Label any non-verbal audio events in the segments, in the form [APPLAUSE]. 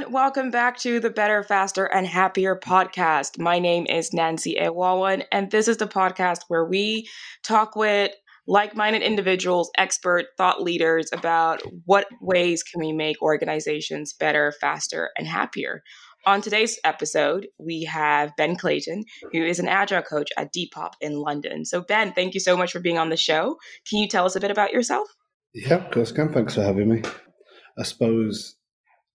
everyone. Welcome back to the Better, Faster, and Happier podcast. My name is Nancy Ewawan, and this is the podcast where we talk with like minded individuals, expert thought leaders about what ways can we make organizations better, faster, and happier. On today's episode, we have Ben Clayton, who is an agile coach at Depop in London. So, Ben, thank you so much for being on the show. Can you tell us a bit about yourself? Yeah, of course, can. Thanks for having me. I suppose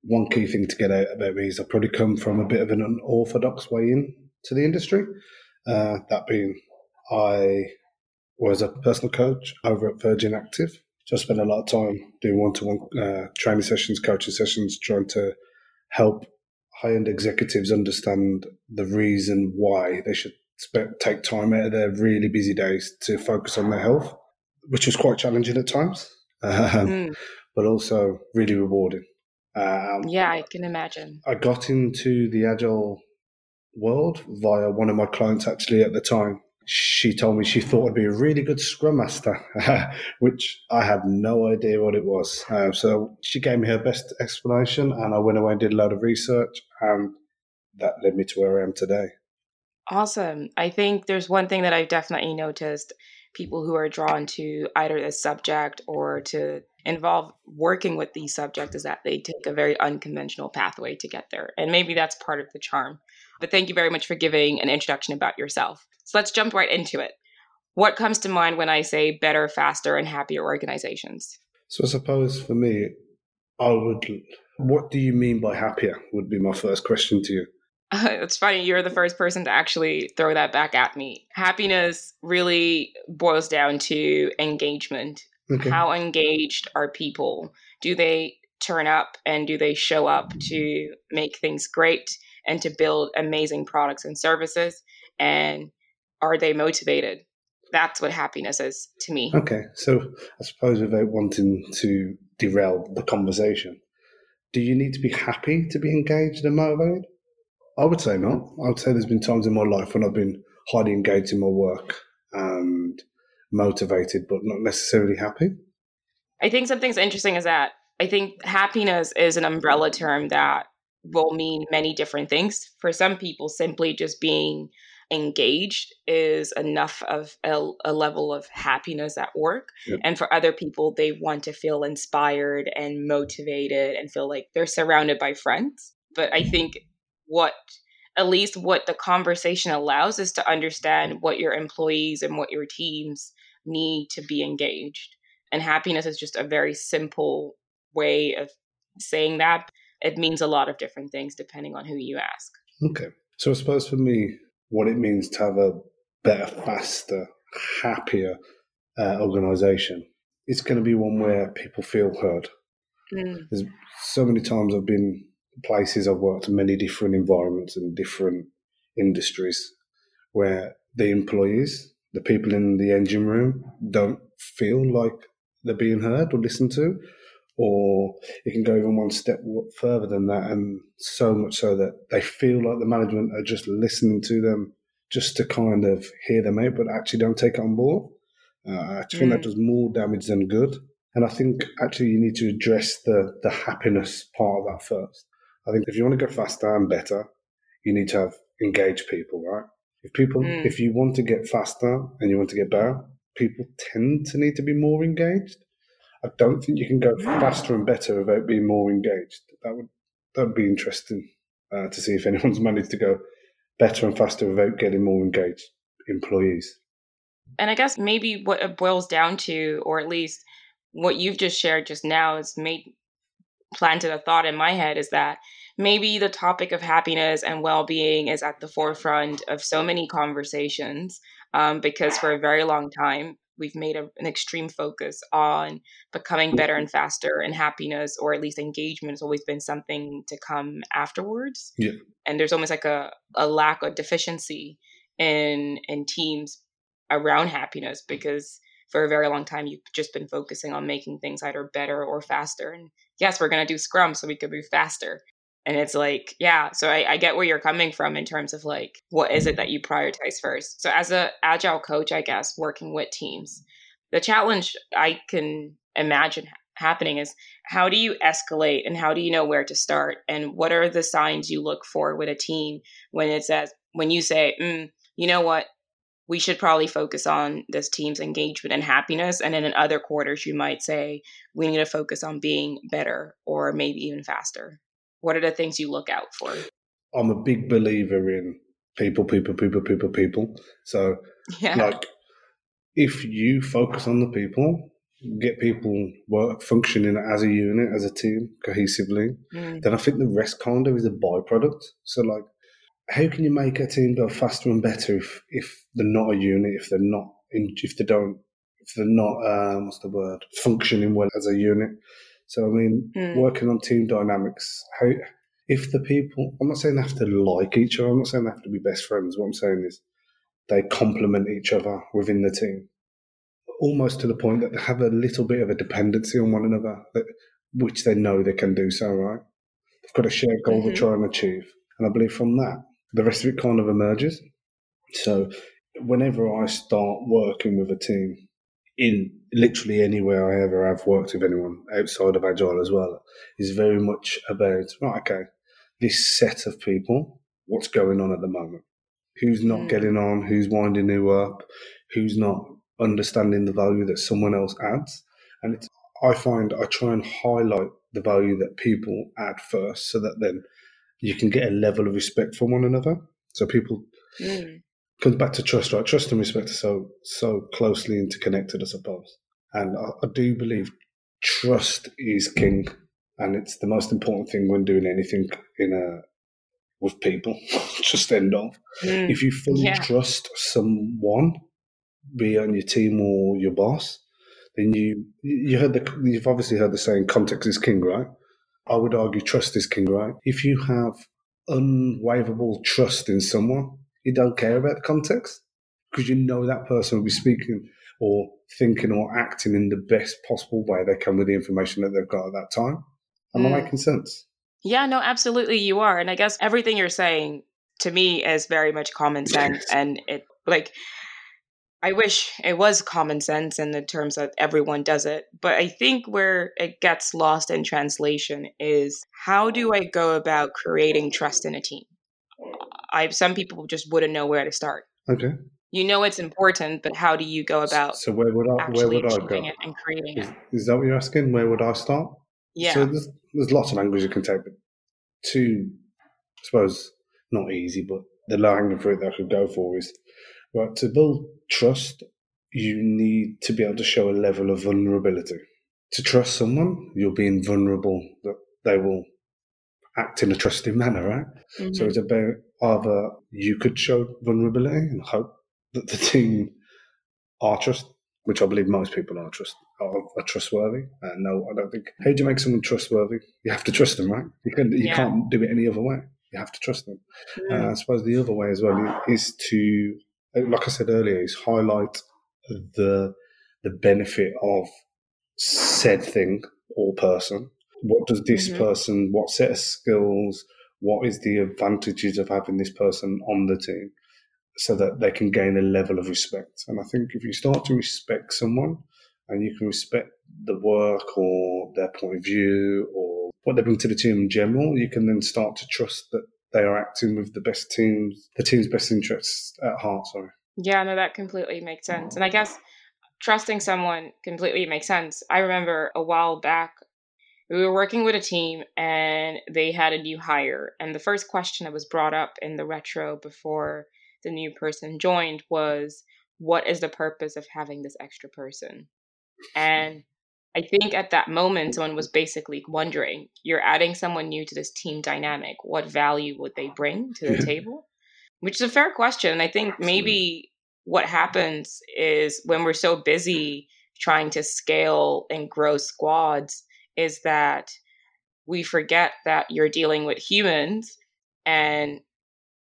one key thing to get out about me is I probably come from a bit of an unorthodox way in to the industry. Uh, that being, I was a personal coach over at Virgin Active. So I spent a lot of time doing one-to-one training sessions, coaching sessions, trying to help high-end executives understand the reason why they should take time out of their really busy days to focus on their health, which was quite challenging at times, [LAUGHS] um, mm. but also really rewarding. Um, yeah, I can imagine. I got into the agile world via one of my clients actually at the time. She told me she thought I'd be a really good scrum master, [LAUGHS] which I had no idea what it was. Uh, so she gave me her best explanation, and I went away and did a lot of research, and that led me to where I am today. Awesome. I think there's one thing that I've definitely noticed people who are drawn to either the subject or to involve working with the subject is that they take a very unconventional pathway to get there. And maybe that's part of the charm. But thank you very much for giving an introduction about yourself. So let's jump right into it. What comes to mind when I say better, faster, and happier organizations? So I suppose for me, I would. What do you mean by happier? Would be my first question to you. Uh, [LAUGHS] it's funny, you're the first person to actually throw that back at me. Happiness really boils down to engagement. Okay. How engaged are people? Do they turn up and do they show up to make things great and to build amazing products and services? And are they motivated? That's what happiness is to me. Okay. So I suppose without wanting to derail the conversation, do you need to be happy to be engaged and motivated? I would say not. I would say there's been times in my life when I've been highly engaged in my work and motivated, but not necessarily happy. I think something's interesting is that I think happiness is an umbrella term that will mean many different things. For some people, simply just being engaged is enough of a, a level of happiness at work. Yep. And for other people, they want to feel inspired and motivated and feel like they're surrounded by friends. But I think what at least what the conversation allows is to understand what your employees and what your teams need to be engaged. And happiness is just a very simple way of saying that. It means a lot of different things depending on who you ask. Okay. So I suppose for me, what it means to have a better, faster, happier uh, organization, it's going to be one where people feel heard. Mm. There's so many times I've been places I've worked in many different environments and different industries where the employees, the people in the engine room, don't feel like they're being heard or listened to. Or it can go even one step further than that, and so much so that they feel like the management are just listening to them just to kind of hear them out, but actually don't take it on board. Uh, I think mm. that does more damage than good. And I think actually you need to address the the happiness part of that first. I think if you want to go faster and better, you need to have engaged people, right? If people, mm. if you want to get faster and you want to get better, people tend to need to be more engaged. I don't think you can go faster and better without being more engaged. That would that would be interesting uh, to see if [LAUGHS] anyone's managed to go better and faster without getting more engaged employees. And I guess maybe what it boils down to, or at least what you've just shared just now, is made planted a thought in my head is that maybe the topic of happiness and well-being is at the forefront of so many conversations um, because for a very long time we've made a, an extreme focus on becoming better and faster and happiness or at least engagement has always been something to come afterwards yeah. and there's almost like a, a lack of deficiency in in teams around happiness because for a very long time you've just been focusing on making things either better or faster and yes we're going to do scrum so we could move faster. And it's like yeah so I, I, get where you're coming from in terms of like what is it that you prioritize first. So as a agile coach i guess working with teams the challenge i can imagine happening is how do you escalate and how do you know where to start? And what are the signs you look for with a team when it says when you say mm, you know what we should probably focus on this team's engagement and happiness and then in other quarters you might say we need to focus on being better or maybe even faster what are the things you look out for i'm a big believer in people people people people people so [LAUGHS] yeah. like if you focus on the people get people work functioning as a unit, as a team, cohesively, mm. then I think the rest kind of is a byproduct. So like how can you make a team go faster and better if, if they're not a unit, if they're not in, if they don't if they're not um, what's the word functioning well as a unit. So I mean, mm. working on team dynamics. How if the people, I'm not saying they have to like each other. I'm not saying they have to be best friends. What I'm saying is they complement each other within the team almost to the point that they have a little bit of a dependency on one another, that, which they know they can do so, right? They've got a shared goal mm-hmm. to try and achieve. And I believe from that, the rest of it kind of emerges. So whenever I start working with a team, in literally anywhere I ever have worked with anyone outside of Agile as well, is very much about, right, okay, this set of people, what's going on at the moment? Who's not mm. getting on? Who's winding who up? Who's not understanding the value that someone else adds. And it's, I find I try and highlight the value that people add first so that then you can get a level of respect from one another. So people mm. comes back to trust, right? Trust and respect are so so closely interconnected, I suppose. And I, I do believe trust is king, and it's the most important thing when doing anything in a with people. [LAUGHS] just end off. Mm. If you fully yeah. trust someone, be on your team or your boss, then you you heard the you've obviously heard the saying context is king, right? I would argue trust is king, right? If you have unwaverable trust in someone, you don't care about the context because you know that person will be speaking or thinking or acting in the best possible way they can with the information that they've got at that time. Am mm. I making sense? Yeah, no, absolutely you are. And I guess everything you're saying to me is very much common sense [LAUGHS] and it like I wish it was common sense in the terms that everyone does it. But I think where it gets lost in translation is how do I go about creating trust in a team? I some people just wouldn't know where to start. Okay. You know it's important, but how do you go about so where would I where would I go it and creating is, it? Is that what you're asking? Where would I start? Yeah. So there's, there's lots of language you can take, but two, I suppose, not easy, but the low hanging fruit that I could go for is Right, to build trust, you need to be able to show a level of vulnerability. To trust someone, you're being vulnerable that they will act in a trusting manner, right? Mm-hmm. So it's about either you could show vulnerability and hope that the team are trust, which I believe most people are trust are, are trustworthy. Uh, no, I don't think. How do you make someone trustworthy? You have to trust them, right? You can you yeah. can't do it any other way. You have to trust them. Mm. Uh, I suppose the other way as well is to like I said earlier, is highlight the the benefit of said thing or person. What does this mm-hmm. person? What set of skills? What is the advantages of having this person on the team, so that they can gain a level of respect? And I think if you start to respect someone, and you can respect the work or their point of view or what they bring to the team in general, you can then start to trust that they are acting with the best teams, the team's best interests at heart. Sorry. Yeah, no, that completely makes sense. And I guess trusting someone completely makes sense. I remember a while back, we were working with a team and they had a new hire. And the first question that was brought up in the retro before the new person joined was, What is the purpose of having this extra person? And I think at that moment, someone was basically wondering, you're adding someone new to this team dynamic. What value would they bring to the table? Which is a fair question. And I think maybe what happens is when we're so busy trying to scale and grow squads, is that we forget that you're dealing with humans. And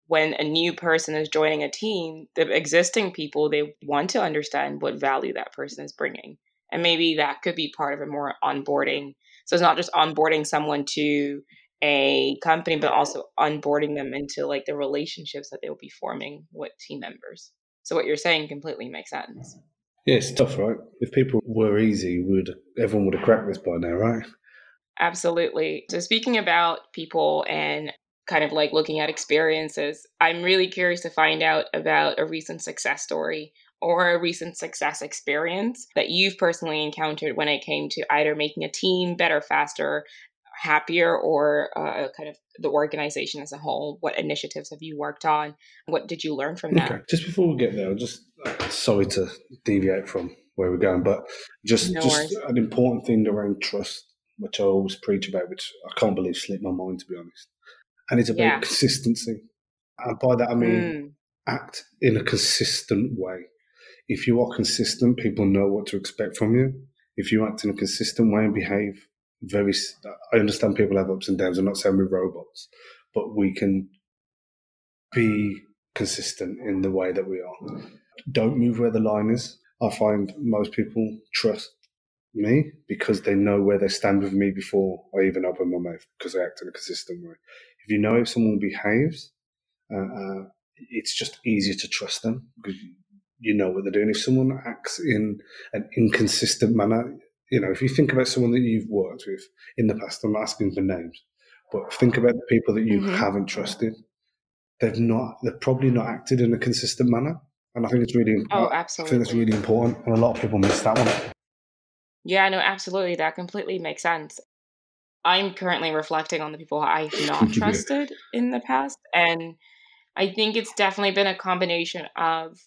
when a new person is joining a team, the existing people, they want to understand what value that person is bringing and maybe that could be part of a more onboarding so it's not just onboarding someone to a company but also onboarding them into like the relationships that they will be forming with team members so what you're saying completely makes sense Yeah, it's tough, right? If people were easy, would everyone would have cracked this by now, right? Absolutely. So speaking about people and kind of like looking at experiences, I'm really curious to find out about a recent success story or a recent success experience that you've personally encountered when it came to either making a team better, faster, happier, or uh, kind of the organization as a whole? What initiatives have you worked on? What did you learn from that? Okay. Just before we get there, I'm just sorry to deviate from where we're going, but just no just an important thing around trust, which I always preach about, which I can't believe slipped my mind to be honest, and it's about yeah. consistency. And by that I mean mm. act in a consistent way if you are consistent, people know what to expect from you. If you act in a consistent way and behave very, I understand people have ups and downs. I'm not saying we're robots, but we can be consistent in the way that we are. Don't move where the line is. I find most people trust me because they know where they stand with me before I even open my mouth because I act in a consistent way. If you know if someone behaves, uh, uh, it's just easier to trust them because you know what they're doing. If someone acts in an inconsistent manner, you know, if you think about someone that you've worked with in the past, I'm asking for names, but think about the people that you mm-hmm. haven't trusted. They've not, they've probably not acted in a consistent manner. And I think it's really, important. oh, absolutely. I think it's really important. And a lot of people miss that one. Yeah, no, absolutely. That completely makes sense. I'm currently reflecting on the people I've not [LAUGHS] trusted in the past. And I think it's definitely been a combination of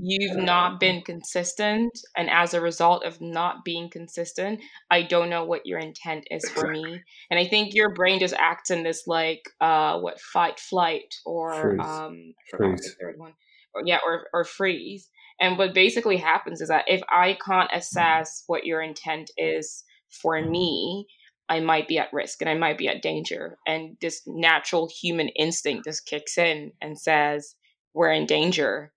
you've not been consistent and as a result of not being consistent i don't know what your intent is for me and i think your brain just acts in this like uh what fight flight or freeze. um freeze. third one or, yeah or or freeze and what basically happens is that if i can't assess what your intent is for me I might be at risk and I might be at danger. And this natural human instinct just kicks in and says, We're in danger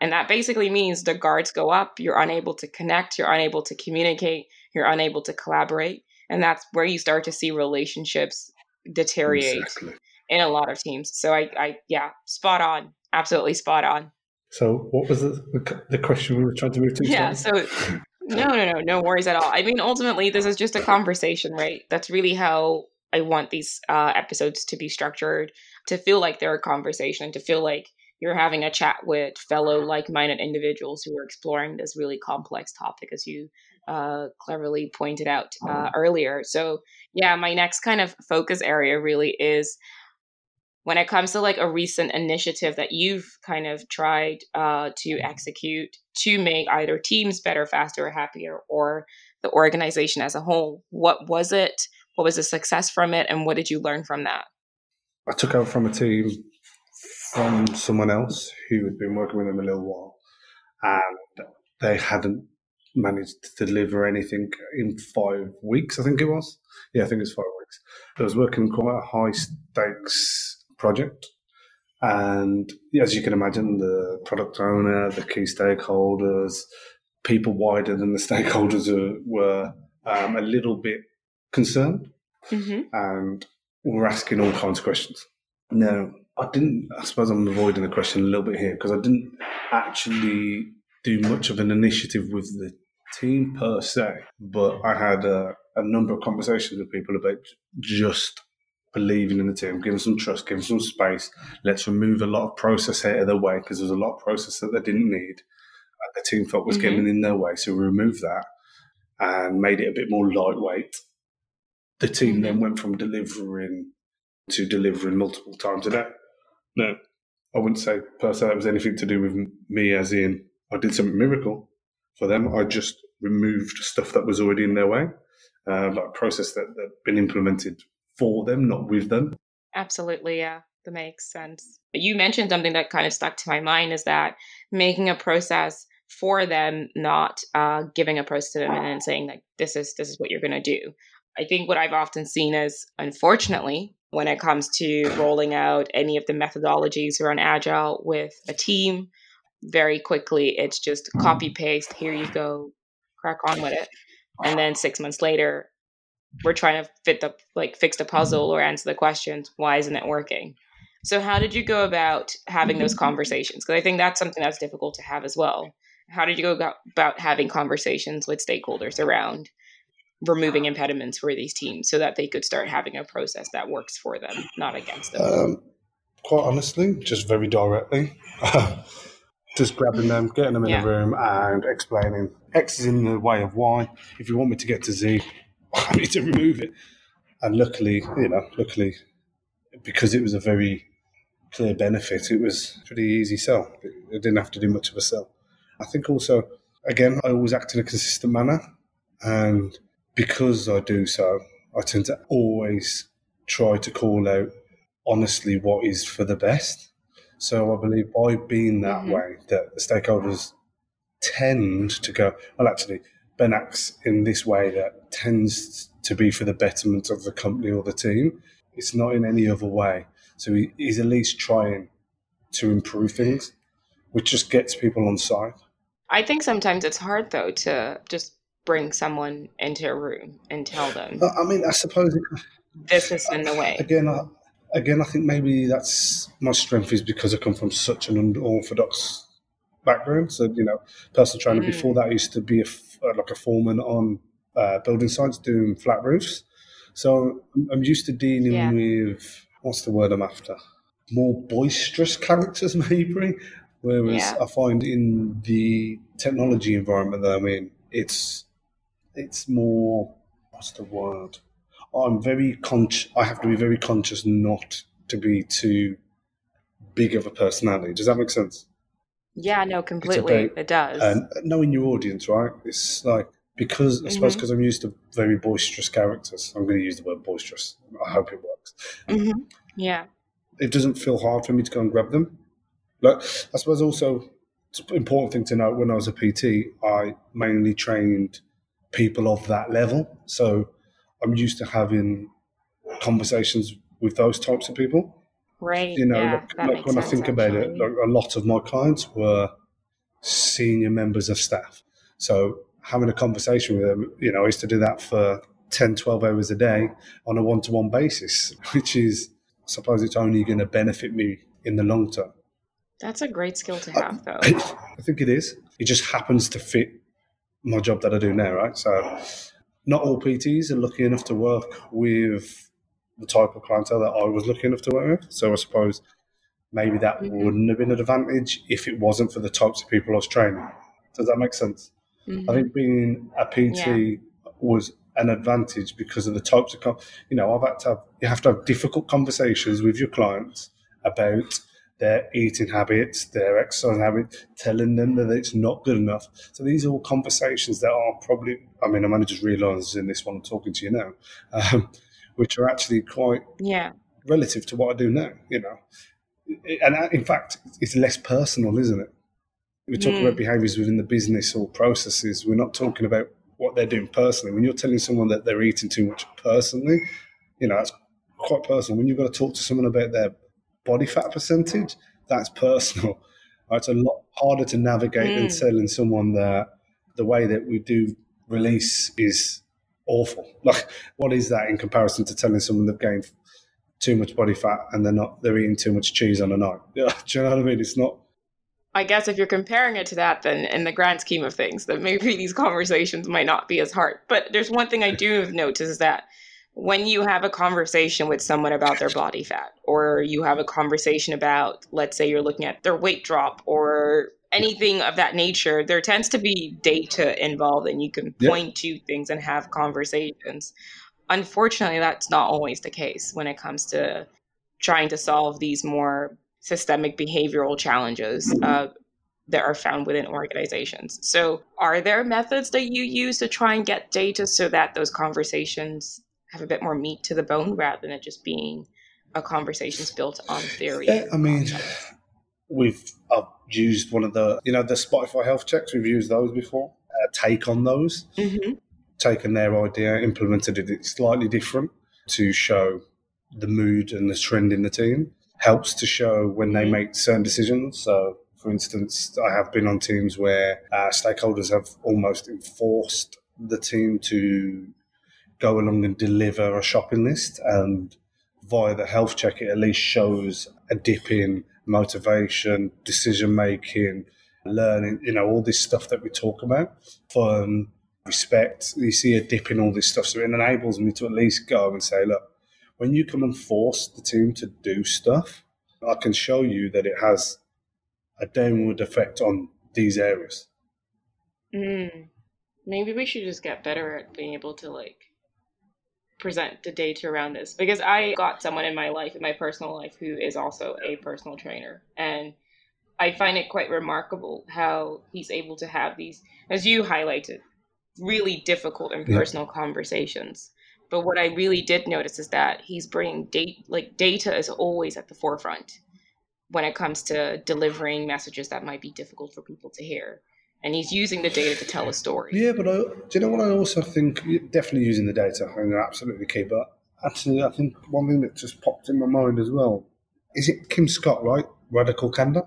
and that basically means the guards go up, you're unable to connect, you're unable to communicate, you're unable to collaborate. And that's where you start to see relationships deteriorate exactly. in a lot of teams. So I, I, yeah, spot on. Absolutely spot on. So what was the, the question we were trying to move to? Yeah. So no, no, no, no worries at all. I mean, ultimately, this is just a conversation, right? That's really how I want these uh, episodes to be structured to feel like they're a conversation, to feel like you're having a chat with fellow like-minded individuals who are exploring this really complex topic as you uh, cleverly pointed out uh, earlier. So yeah my next kind of focus area really is when it comes to like a recent initiative that you've kind of tried uh, to execute to make either teams better faster or happier or the organization as a whole what was it? What was the success from it? And what did you learn from that? I took over from a team from someone else who had been working with them a little while, and they hadn't managed to deliver anything in five weeks. I think it was. Yeah, I think it's five weeks. I was working quite a high stakes project, and as you can imagine, the product owner, the key stakeholders, people wider than the [LAUGHS] stakeholders were um, a little bit concerned, mm-hmm. and were asking all kinds of questions. Now, I didn't. I suppose I'm avoiding the question a little bit here because I didn't actually do much of an initiative with the team per se, but I had a, a number of conversations with people about just believing in the team, giving some trust, giving some space. Let's remove a lot of process out of the way because there's a lot of process that they didn't need. The team felt was mm-hmm. getting in their way, so we removed that and made it a bit more lightweight. The team mm-hmm. then went from delivering to delivering multiple times a day. No, I wouldn't say per se that was anything to do with me, as in I did something miracle for them. I just removed stuff that was already in their way, uh, like process that that been implemented for them, not with them. Absolutely, yeah, that makes sense. But You mentioned something that kind of stuck to my mind is that making a process for them, not uh, giving a process to them and then saying like this is this is what you're going to do. I think what I've often seen is, unfortunately, when it comes to rolling out any of the methodologies around agile with a team very quickly it's just copy paste here you go crack on with it. And then six months later we're trying to fit the like fix the puzzle or answer the questions why isn't it working? So how did you go about having those conversations? Because i think that's something that's difficult to have as well. How did you go about, having conversations with stakeholders around removing impediments for these teams so that they could start having a process that works for them, not against them? Um, quite honestly, just very directly. [LAUGHS] just grabbing them, getting them in yeah. the room, and explaining X is in the way of Y. If you want me to get to Z, [LAUGHS] I need to remove it. And luckily, you know, luckily, because it was a very clear benefit, it was pretty easy sell. It didn't have to do much of a sell. I think also, again, I always act in a consistent manner, and because I do so, I tend to always try to call out honestly what is for the best. So I believe by being that mm-hmm. way, that the stakeholders tend to go, well, actually, Ben acts in this way that tends to be for the betterment of the company or the team. It's not in any other way. So he, he's at least trying to improve things, which just gets people on side. I think sometimes it's hard, though, to just bring someone into a room and tell them. I mean, I suppose this is in the way. Again, I, again, I think maybe that's my strength is because I come from such an unorthodox background. So you know, personal trainer. Mm. Before that, I used to be a, uh, like a foreman on uh, building sites doing flat roofs. So I'm used to dealing yeah. with what's the word I'm after? More boisterous [LAUGHS] characters, maybe. Whereas yeah. I find in the technology environment that I'm in, it's it's more what's the word? I'm very conscious. I have to be very conscious not to be too big of a personality. Does that make sense? Yeah, no, completely. About, it does. And knowing your audience, right? It's like because I suppose because mm-hmm. I'm used to very boisterous characters. I'm going to use the word boisterous. I hope it works. Mm-hmm. Yeah. It doesn't feel hard for me to go and grab them. Like I suppose also it's an important thing to note. When I was a PT, I mainly trained people of that level. So I'm used to having conversations with those types of people. Right. You know, yeah, like, like when I think about it, like a lot of my clients were senior members of staff. So having a conversation with them, you know, I used to do that for 10, 12 hours a day on a one to one basis, [LAUGHS] which is, I suppose it's only going to benefit me in the long term. That's a great skill to have, though. I, [COUGHS] I think it is. It just happens to fit my job that I do now, right? So, not all PTs are lucky enough to work with the type of clientele that I was lucky enough to work with. So, I suppose maybe that mm-hmm. wouldn't have been an advantage if it wasn't for the types of people I was training. Does that make sense? Mm-hmm. I think being a PT yeah. was an advantage because of the types of, you know, I've had to have, you have to have difficult conversations with your clients about their eating habits, their exercise habits, telling them that it's not good enough. So these are all conversations that are probably, I mean, I'm only just realising this one I'm talking to you now, um, which are actually quite yeah relative to what I do now, you know. And uh, in fact, it's less personal, isn't it? We talk mm. about behaviours within the business or processes. We're not talking about what they're doing personally. When you're telling someone that they're eating too much personally, you know, that's quite personal. When you've got to talk to someone about their body fat percentage, that's personal. [LAUGHS] It's a lot harder to navigate mm. than telling someone that the way that we do release is awful. [LAUGHS] Like, what is that in comparison to telling someone they've gained too much body fat and they're not they're eating too much cheese on a night? [LAUGHS] Yeah, do you know what I mean? It's not. I guess if you're comparing it to that, then in the grand scheme of things, that maybe these conversations might not be as hard. But there's one thing I do notice is that when you have a conversation with someone about their body fat or you have a conversation about let's say you're looking at their weight drop or anything of that nature there tends to be data involved and you can point to things and have conversations. Unfortunately that's not always the case when it comes to trying to solve these more systemic behavioral challenges mm-hmm. uh, that are found within organizations. So are there methods that you use to try and get data so that those conversations have a bit more meat to the bone rather than it just being a conversations built on theory. Yeah, I mean, we've I've used one of the you know the Spotify health checks. We've used those before. Uh, take on those, mm-hmm. taken their idea, implemented it slightly different to show the mood and the trend in the team. Helps to show when they mm-hmm. make certain decisions. So, for instance, I have been on teams where uh, stakeholders have almost enforced the team to go along and deliver a shopping list. And via the health check, it at least shows a dip in motivation, decision making, learning, you know, all this stuff that we talk about, fun, respect. You see a dip in all this stuff. So it enables me to at least go and say, look, when you come and force the team to do stuff, I can show you that it has a downward effect on these areas. Mm. Maybe we should just get better at being able to like present the data around this because I got someone in my life, in my personal life, who is also a personal trainer. And I find it quite remarkable how he's able to have these, as you highlighted, really difficult and personal yeah. conversations. But what I really did notice is that he's bringing data, like data is always at the forefront when it comes to delivering messages that might be difficult for people to hear. And he's using the data to tell a story. Yeah, but I, do you know what I also think? Definitely using the data, and absolutely key. But actually, I think one thing that just popped in my mind as well is it Kim Scott, right? Radical candor.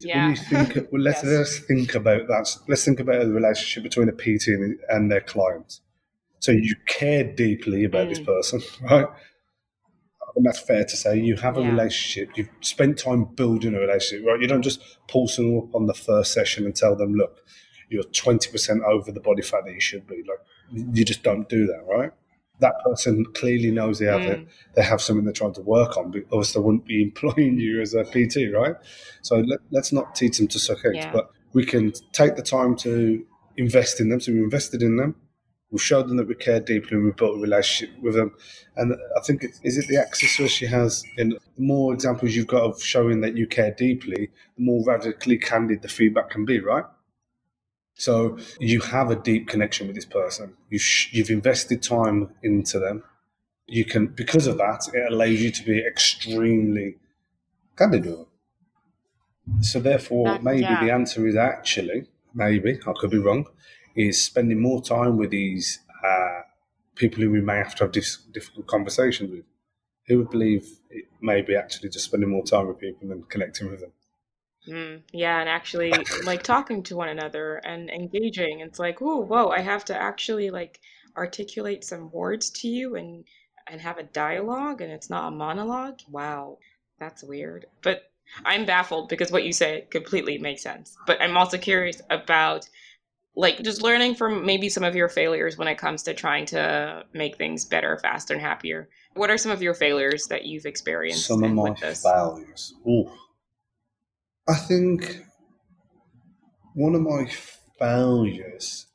Yeah. When you think, well, let's, [LAUGHS] yes. let's think about that. Let's think about the relationship between a PT and, and their client. So you care deeply about mm. this person, [LAUGHS] right? And that's fair to say. You have a yeah. relationship. You've spent time building a relationship, right? You don't just pull someone up on the first session and tell them, "Look, you're twenty percent over the body fat that you should be." Like, you just don't do that, right? That person clearly knows they have mm. it. They have something they're trying to work on. Because they wouldn't be [LAUGHS] employing you as a PT, right? So let, us not teach them to suck eggs, yeah. but we can take the time to invest in them. So we invested in them We've showed them that we care deeply and we've built a relationship with them. And I think, it, is it the access she has, in the more examples you've got of showing that you care deeply, the more radically candid the feedback can be, right? So you have a deep connection with this person. You've, you've invested time into them. You can, because of that, it allows you to be extremely candid with them. So therefore, maybe yeah. the answer is actually, maybe, I could be wrong, is spending more time with these uh, people who we may have to have dis- difficult conversations with. Who would believe it may be actually just spending more time with people and connecting with them? Mm, yeah, and actually like talking to one another and engaging. It's like, oh, whoa, I have to actually like articulate some words to you and and have a dialogue, and it's not a monologue. Wow, that's weird. But I'm baffled because what you say completely makes sense. But I'm also curious about like just learning from maybe some of your failures when it comes to trying to make things better, faster, and happier. What are some of your failures that you've experienced? Some of my failures. Ooh. I think one of my failures,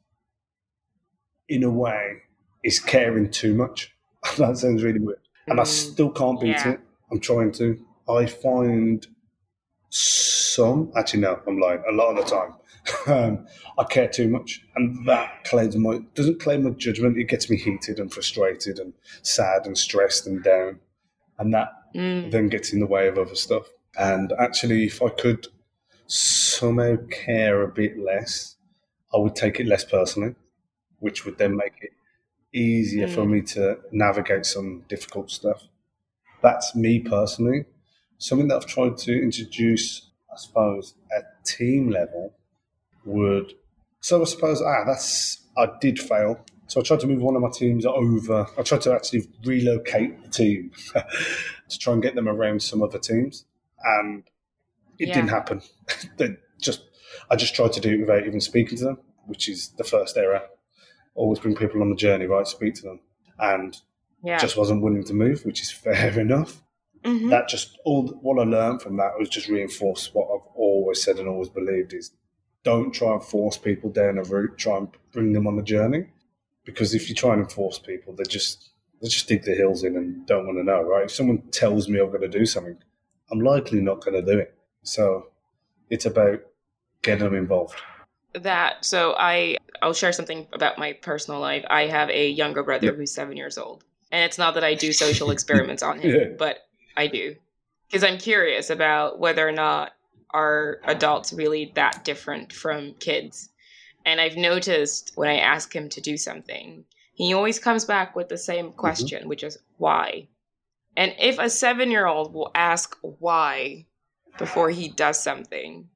in a way, is caring too much. [LAUGHS] that sounds really weird. And mm, I still can't beat yeah. it. I'm trying to. I find some, actually, no, I'm lying, a lot of the time [LAUGHS] um, I care too much, and that claims my doesn't claim my judgment. It gets me heated and frustrated and sad and stressed and down, and that mm. then gets in the way of other stuff. And actually, if I could somehow care a bit less, I would take it less personally, which would then make it easier mm. for me to navigate some difficult stuff. That's me personally. Something that I've tried to introduce, I suppose, at team level would. So I suppose ah, that's I did fail. So I tried to move one of my teams over. I tried to actually relocate the team [LAUGHS] to try and get them around some other teams, and it yeah. didn't happen. [LAUGHS] just I just tried to do it without even speaking to them, which is the first error. Always bring people on the journey, right? Speak to them, and yeah. just wasn't willing to move, which is [LAUGHS] fair enough. Mm-hmm. That just all what I learned from that was just reinforce what I've always said and always believed is don't try and force people down a route. Try and bring them on the journey, because if you try and force people, they just they just dig their heels in and don't want to know, right? If someone tells me I'm going to do something, I'm likely not going to do it. So it's about getting them involved. That so I I'll share something about my personal life. I have a younger brother yep. who's seven years old, and it's not that I do social [LAUGHS] experiments on him, yeah. but I do because I'm curious about whether or not are adults really that different from kids? And I've noticed when I ask him to do something, he always comes back with the same mm-hmm. question, mm-hmm. which is why? And if a seven year old will ask why before he does something,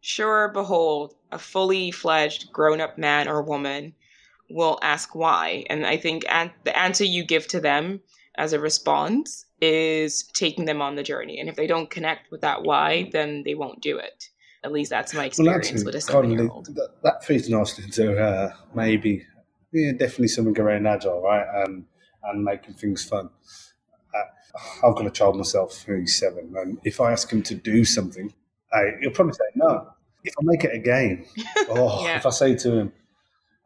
sure behold, a fully fledged grown up man or woman will ask why. And I think an- the answer you give to them as a response is taking them on the journey. And if they don't connect with that why, then they won't do it. At least that's my experience well, with a seven year old. That, that feeds nicely into uh, maybe, yeah, definitely something around agile, right? And, and making things fun. Uh, I've got a child myself who's seven, and if I ask him to do something, I, he'll probably say no. If I make it a game, [LAUGHS] oh, yeah. if I say to him,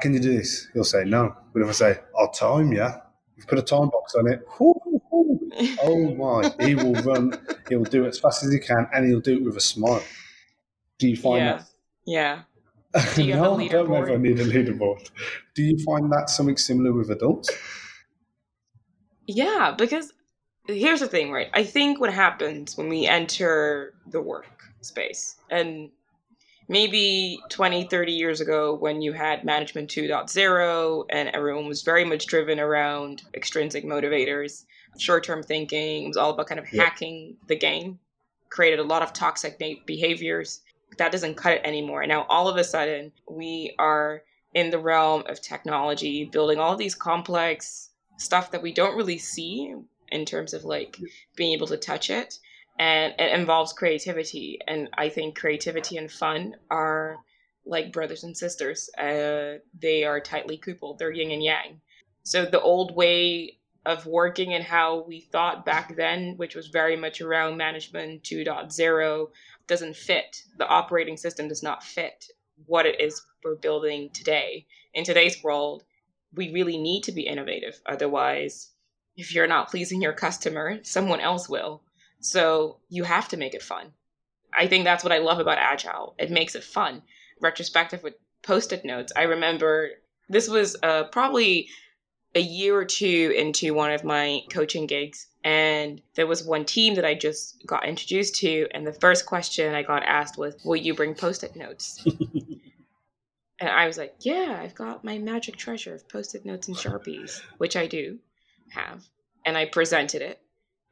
"Can you do this?" He'll say no. But if I say, "I'll time you," you put a time box on it. Oh my! He will run. He'll do it as fast as he can, and he'll do it with a smile. Do you find yeah. that? Yeah. [LAUGHS] Do you no, I don't I need a leaderboard. Do you find that something similar with adults? Yeah, because here's the thing, right? I think what happens when we enter the work space, and maybe 20, 30 years ago when you had Management 2.0 and everyone was very much driven around extrinsic motivators, short term thinking, it was all about kind of yep. hacking the game, created a lot of toxic behaviors that doesn't cut it anymore. Now, all of a sudden, we are in the realm of technology, building all these complex stuff that we don't really see in terms of like being able to touch it. And it involves creativity. And I think creativity and fun are like brothers and sisters. Uh, they are tightly coupled, they're yin and yang. So the old way of working and how we thought back then, which was very much around management 2.0, doesn't fit. The operating system does not fit what it is we're building today. In today's world, we really need to be innovative. Otherwise, if you're not pleasing your customer, someone else will. So you have to make it fun. I think that's what I love about Agile. It makes it fun. Retrospective with post it notes. I remember this was uh, probably a year or two into one of my coaching gigs and there was one team that I just got introduced to and the first question I got asked was will you bring post-it notes? [LAUGHS] And I was like yeah I've got my magic treasure of post-it notes and sharpies which I do have and I presented it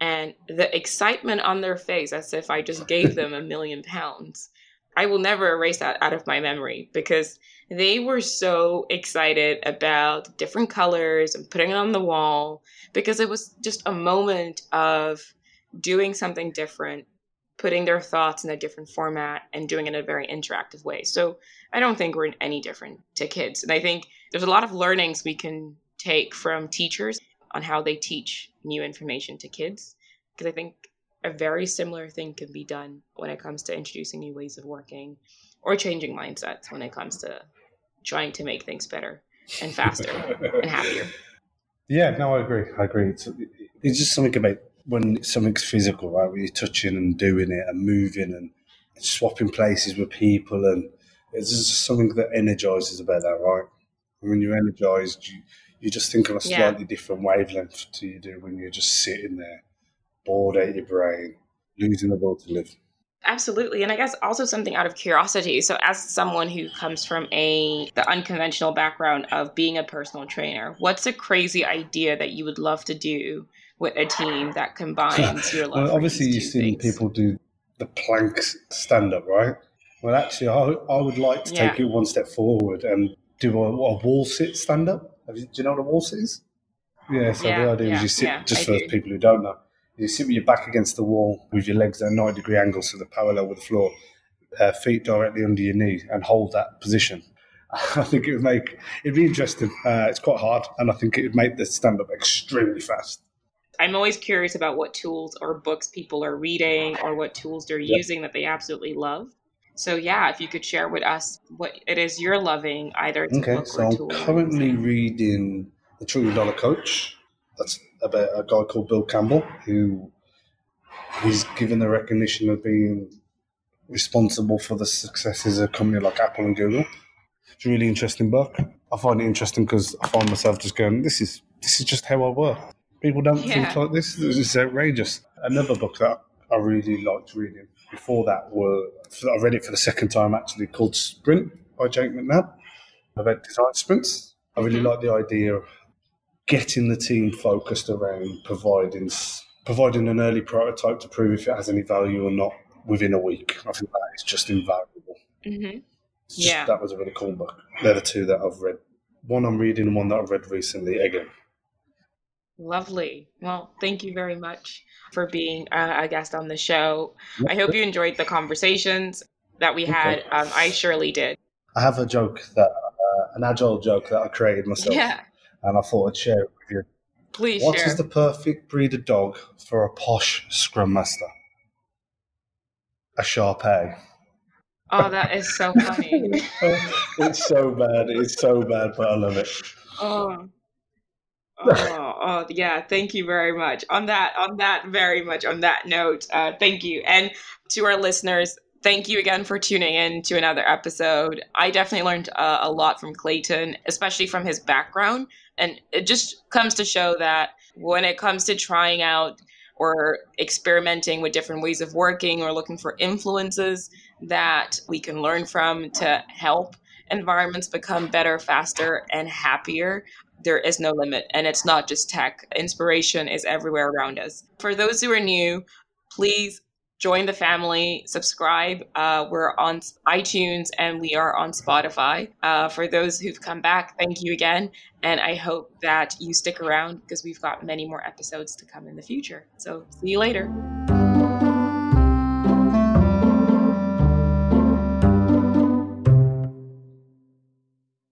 and the excitement on their face as if I just gave them a million pounds I will never erase that out of my memory because they were so excited about different colors and putting it on the wall because it was just a moment of doing something different, putting their thoughts in a different format and doing it in a very interactive way. So I don't think we're any different to kids. And I think there's a lot of learnings we can take from teachers on how they teach new information to kids because I think a very similar thing can be done when it comes to introducing new ways of working or changing mindsets when it comes to trying to make things better and faster and happier. [LAUGHS] Yeah, no, I agree. I agree. It's, it's just something about when something's physical, right? When you're touching and doing it and moving and swapping places with people, and it's just something that energizes about that, right? And when you're energized, you, you just think on a slightly yeah. different wavelength to you do when you're just sitting there bored out of your brain, losing the will to live. Absolutely. And I guess also something out of curiosity. So as someone who comes from a the unconventional background of being a personal trainer, what's a crazy idea that you would love to do with a team that combines your [LAUGHS] love? well, obviously you've seen things? people do the plank stand up, right? Well, actually, I, I would like to yeah. take it one step forward and do a, a wall sit stand up. Do you know what a wall sit is? Yeah, so yeah, the idea yeah, is you sit, just for people who don't know, you sit with your back against the wall with your legs at a 90 degree angle so they're parallel with the floor, uh, feet directly under your knee, and hold that position. [LAUGHS] I think it would make it'd be interesting. Uh, it's quite hard, and I think it would make the stand up extremely fast. I'm always curious about what tools or books people are reading or what tools they're yep. using that they absolutely love. So yeah, if you could share with us what it is you're loving, either it's okay, a book so or I'm tool. currently reading The Trillion Dollar Coach. That's about a guy called Bill Campbell who he's given the recognition of being responsible for the successes of a company like Apple and Google. It's a really interesting book. I find it interesting because I find myself just going, "This is this is just how I work." People don't yeah. think like this. This is outrageous. Another book that I really liked reading before that were I read it for the second time actually called Sprint by Jake McNabb about design sprints. I really mm-hmm. like the idea of getting the team focused around providing providing an early prototype to prove if it has any value or not within a week. I think that is just invaluable. Mm-hmm. Yeah, that was a really cool book. They're the two that I've read. One I'm reading, and one that I've read recently again. Lovely. Well, thank you very much for being uh, a guest on the show. I hope you enjoyed the conversations. that we had. Okay. Um, I surely did. I have a joke that uh, an agile joke that I created myself. Yeah. And I thought I'd share it with you. Please What share. is the perfect breed of dog for a posh scrum master? A Shar-Pei. Oh, that is so funny. [LAUGHS] it's so bad. It's so bad, but I love it. Oh. oh, oh, yeah. Thank you very much. On that, on that, very much on that note, uh, thank you. And to our listeners, thank you again for tuning in to another episode. I definitely learned uh, a lot from Clayton, especially from his background. And it just comes to show that when it comes to trying out or experimenting with different ways of working or looking for influences that we can learn from to help environments become better, faster, and happier, there is no limit. And it's not just tech, inspiration is everywhere around us. For those who are new, please join the family, subscribe. Uh, we're on iTunes and we are on Spotify. Uh, for those who've come back, thank you again. And I hope that you stick around because we've got many more episodes to come in the future. So see you later.